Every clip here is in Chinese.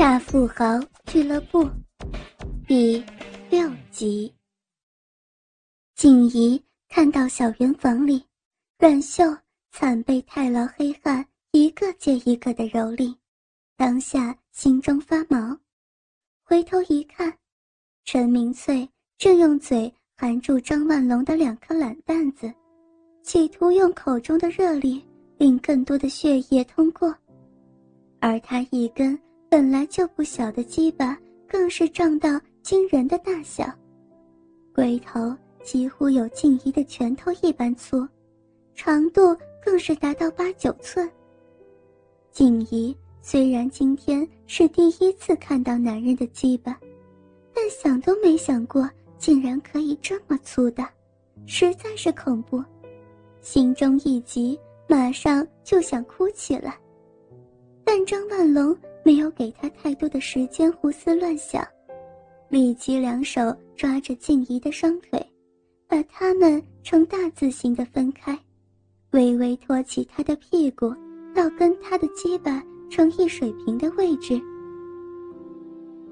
大富豪俱乐部第六集。静怡看到小圆房里，阮秀惨被太牢黑汉一个接一个的蹂躏，当下心中发毛。回头一看，陈明翠正用嘴含住张万龙的两颗懒蛋子，企图用口中的热力令更多的血液通过，而他一根。本来就不小的鸡巴，更是胀到惊人的大小，龟头几乎有静怡的拳头一般粗，长度更是达到八九寸。静怡虽然今天是第一次看到男人的鸡巴，但想都没想过竟然可以这么粗大，实在是恐怖，心中一急，马上就想哭起来。但张万龙。没有给他太多的时间胡思乱想，立即两手抓着静怡的双腿，把他们呈大字形的分开，微微托起他的屁股，到跟他的鸡巴成一水平的位置。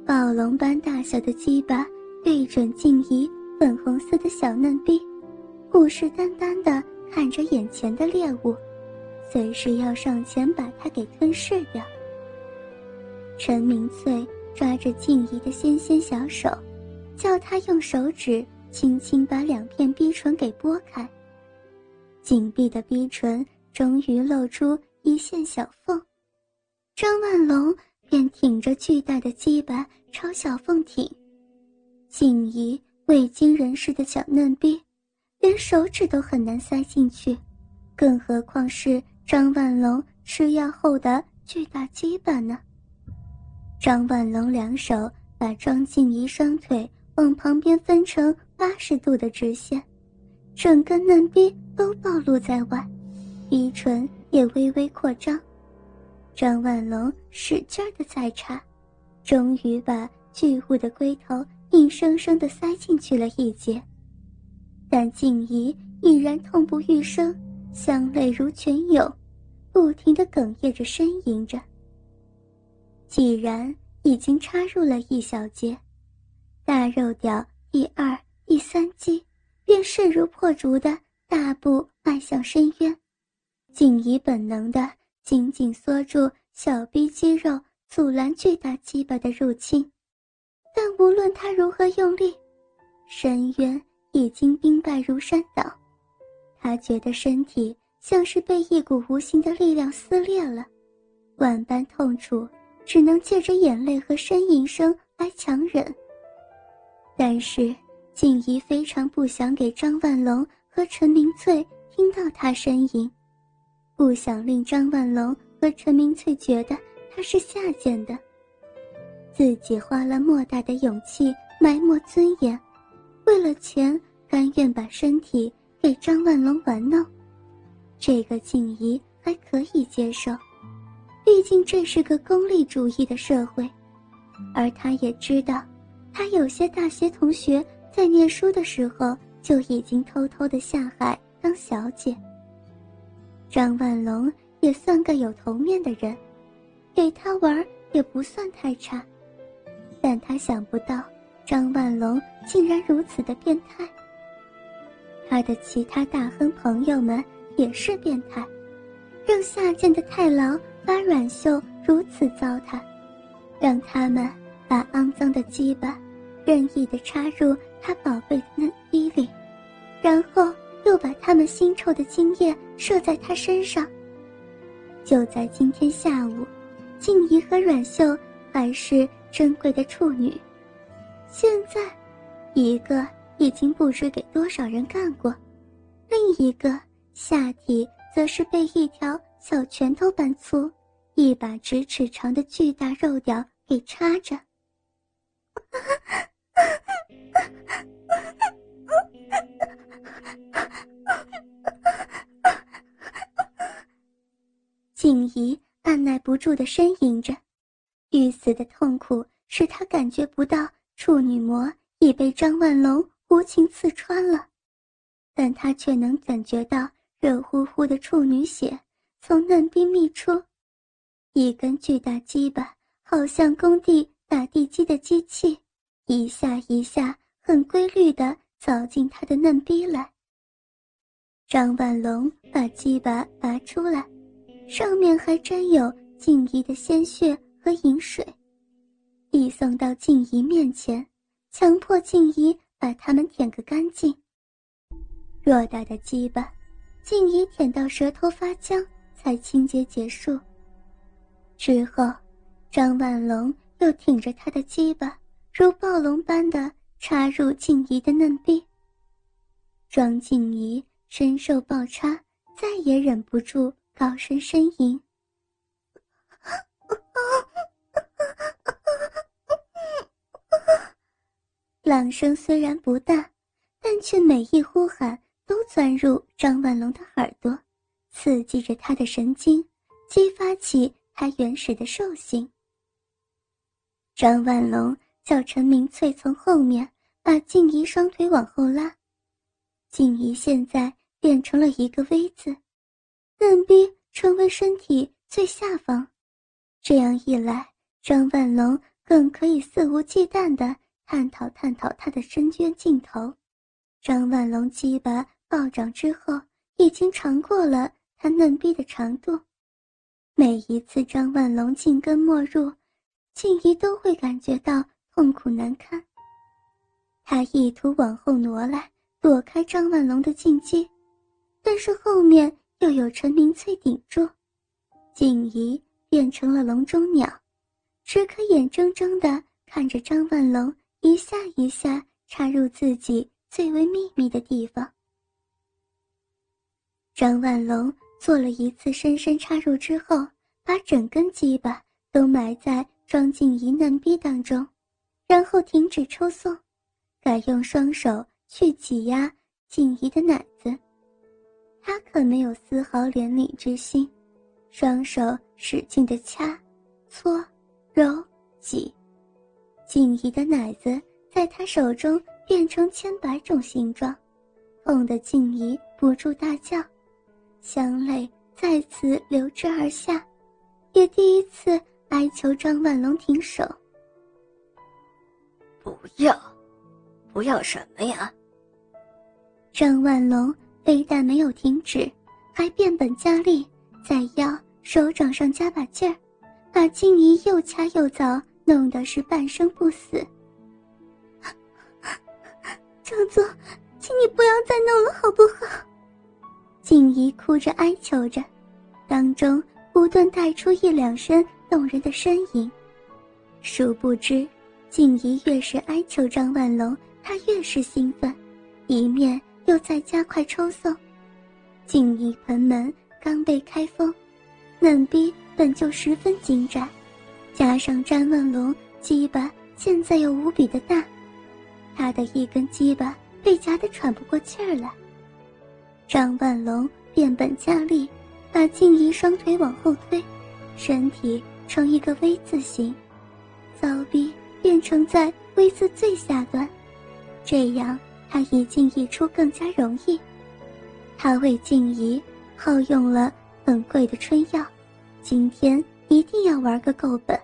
暴龙般大小的鸡巴对准静怡粉红色的小嫩逼，虎视眈眈地看着眼前的猎物，随时要上前把它给吞噬掉。陈明翠抓着静怡的纤纤小手，叫她用手指轻轻把两片逼唇给拨开。紧闭的逼唇终于露出一线小缝，张万龙便挺着巨大的鸡巴朝小缝挺。静怡未经人事的小嫩逼，连手指都很难塞进去，更何况是张万龙吃药后的巨大鸡巴呢？张万龙两手把庄静怡双腿往旁边分成八十度的直线，整个嫩逼都暴露在外，鼻唇也微微扩张。张万龙使劲的再插，终于把巨物的龟头硬生生的塞进去了一截。但静怡依然痛不欲生，香泪如泉涌，不停的哽咽着呻吟着。既然已经插入了一小节，大肉屌第二、第三击便势如破竹的大步迈向深渊，静怡本能的紧紧缩住小臂肌肉，阻拦巨大鸡巴的入侵。但无论他如何用力，深渊已经兵败如山倒。他觉得身体像是被一股无形的力量撕裂了，万般痛楚。只能借着眼泪和呻吟声来强忍。但是静怡非常不想给张万龙和陈明翠听到她呻吟，不想令张万龙和陈明翠觉得她是下贱的。自己花了莫大的勇气埋没尊严，为了钱甘愿把身体给张万龙玩弄，这个静怡还可以接受。毕竟这是个功利主义的社会，而他也知道，他有些大学同学在念书的时候就已经偷偷的下海当小姐。张万龙也算个有头面的人，给他玩也不算太差，但他想不到张万龙竟然如此的变态。他的其他大亨朋友们也是变态，让下贱的太郎。把阮秀如此糟蹋，让他们把肮脏的鸡巴任意的插入他宝贝的嫩衣里，然后又把他们腥臭的精液射在他身上。就在今天下午，静怡和阮秀还是珍贵的处女，现在，一个已经不知给多少人干过，另一个下体则是被一条小拳头般粗。一把直尺长的巨大肉屌给插着，静怡按耐不住的呻吟着，欲死的痛苦使她感觉不到处女膜已被张万龙无情刺穿了，但她却能感觉到热乎乎的处女血从嫩冰泌出。一根巨大鸡巴好像工地打地基的机器，一下一下很规律地凿进他的嫩逼来。张万龙把鸡巴拔出来，上面还沾有静怡的鲜血和饮水，递送到静怡面前，强迫静怡把它们舔个干净。偌大的鸡巴，静怡舔到舌头发僵，才清洁结束。之后，张万龙又挺着他的鸡巴，如暴龙般的插入静怡的嫩壁。庄静怡。深受暴插，再也忍不住高声呻吟。朗声虽然不大，但却每一呼喊都钻入张万龙的耳朵，刺激着他的神经，激发起他原始的兽性。张万龙叫陈明翠从后面把静怡双腿往后拉，静怡现在。变成了一个 V 字，嫩逼成为身体最下方，这样一来，张万龙更可以肆无忌惮地探讨探讨他的深渊尽头。张万龙鸡巴暴涨之后，已经长过了他嫩逼的长度。每一次张万龙进根没入，静怡都会感觉到痛苦难堪。他意图往后挪来，躲开张万龙的进击。但是后面又有陈明翠顶住，静怡变成了笼中鸟，只可眼睁睁地看着张万龙一下一下插入自己最为秘密的地方。张万龙做了一次深深插入之后，把整根鸡巴都埋在庄静怡嫩逼当中，然后停止抽送，改用双手去挤压静怡的奶子。他可没有丝毫怜悯之心，双手使劲的掐、搓、揉、挤，静怡的奶子在他手中变成千百种形状，痛得静怡不住大叫，香泪再次流之而下，也第一次哀求张万龙停手。不要，不要什么呀？张万龙。非但没有停止，还变本加厉，在腰、手掌上加把劲儿，把静怡又掐又凿，弄得是半生不死。张总，请你不要再弄了，好不好？静怡哭着哀求着，当中不断带出一两声动人的呻吟。殊不知，静怡越是哀求张万龙，他越是兴奋，一面。又在加快抽送，静怡盆门刚被开封，嫩逼本就十分精湛，加上张万龙鸡巴现在又无比的大，他的一根鸡巴被夹得喘不过气儿来。张万龙变本加厉，把静怡双腿往后推，身体呈一个 V 字形，骚逼变成在 V 字最下端，这样。他一进一出更加容易，他为静怡耗用了很贵的春药，今天一定要玩个够本。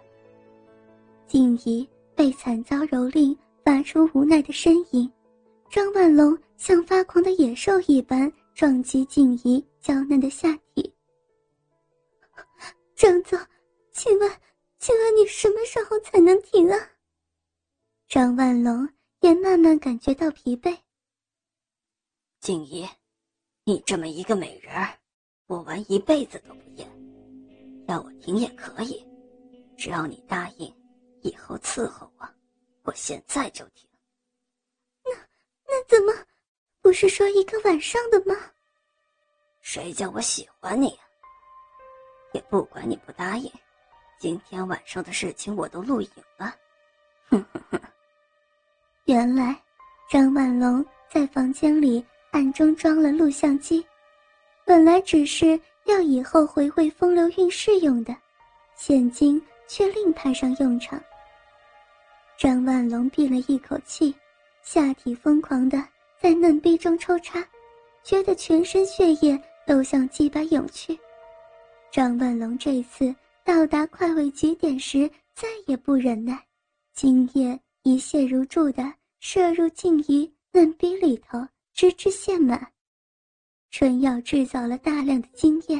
静怡被惨遭蹂躏，发出无奈的呻吟。张万龙像发狂的野兽一般撞击静怡娇嫩的下体。张总，请问，请问你什么时候才能停啊？张万龙。也慢慢感觉到疲惫。静怡，你这么一个美人儿，我玩一辈子都不厌。要我停也可以，只要你答应以后伺候我，我现在就停。那那怎么？不是说一个晚上的吗？谁叫我喜欢你啊？也不管你不答应，今天晚上的事情我都录影了。哼哼哼。原来，张万龙在房间里暗中装了录像机，本来只是要以后回味风流韵事用的，现今却另派上用场。张万龙闭了一口气，下体疯狂的在嫩逼中抽插，觉得全身血液都向鸡巴涌去。张万龙这次到达快尾极点时，再也不忍耐，精液一泻如注的射入静怡嫩逼里头，直至泄满。春药制造了大量的精液，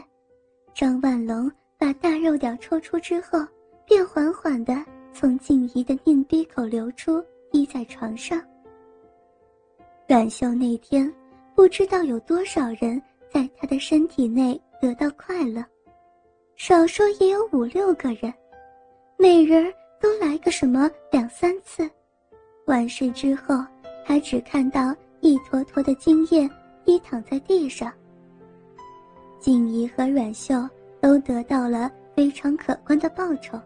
张万龙把大肉屌抽出之后，便缓缓地从静怡的嫩逼口流出，滴在床上。阮秀那天不知道有多少人在他的身体内得到快乐，少说也有五六个人，每人都来个什么两三次。完事之后，还只看到一坨坨的精液。依躺在地上，静怡和阮秀都得到了非常可观的报酬。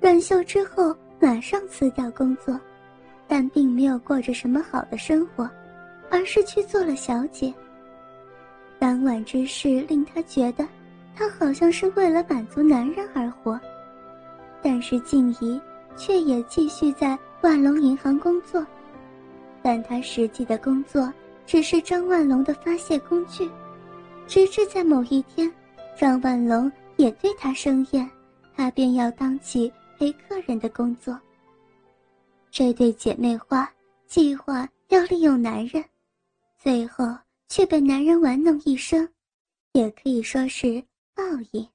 阮秀之后马上辞掉工作，但并没有过着什么好的生活，而是去做了小姐。当晚之事令她觉得，她好像是为了满足男人而活。但是静怡却也继续在万隆银行工作，但她实际的工作。只是张万龙的发泄工具，直至在某一天，张万龙也对他生厌，他便要当起陪客人的工作。这对姐妹花计划要利用男人，最后却被男人玩弄一生，也可以说是报应。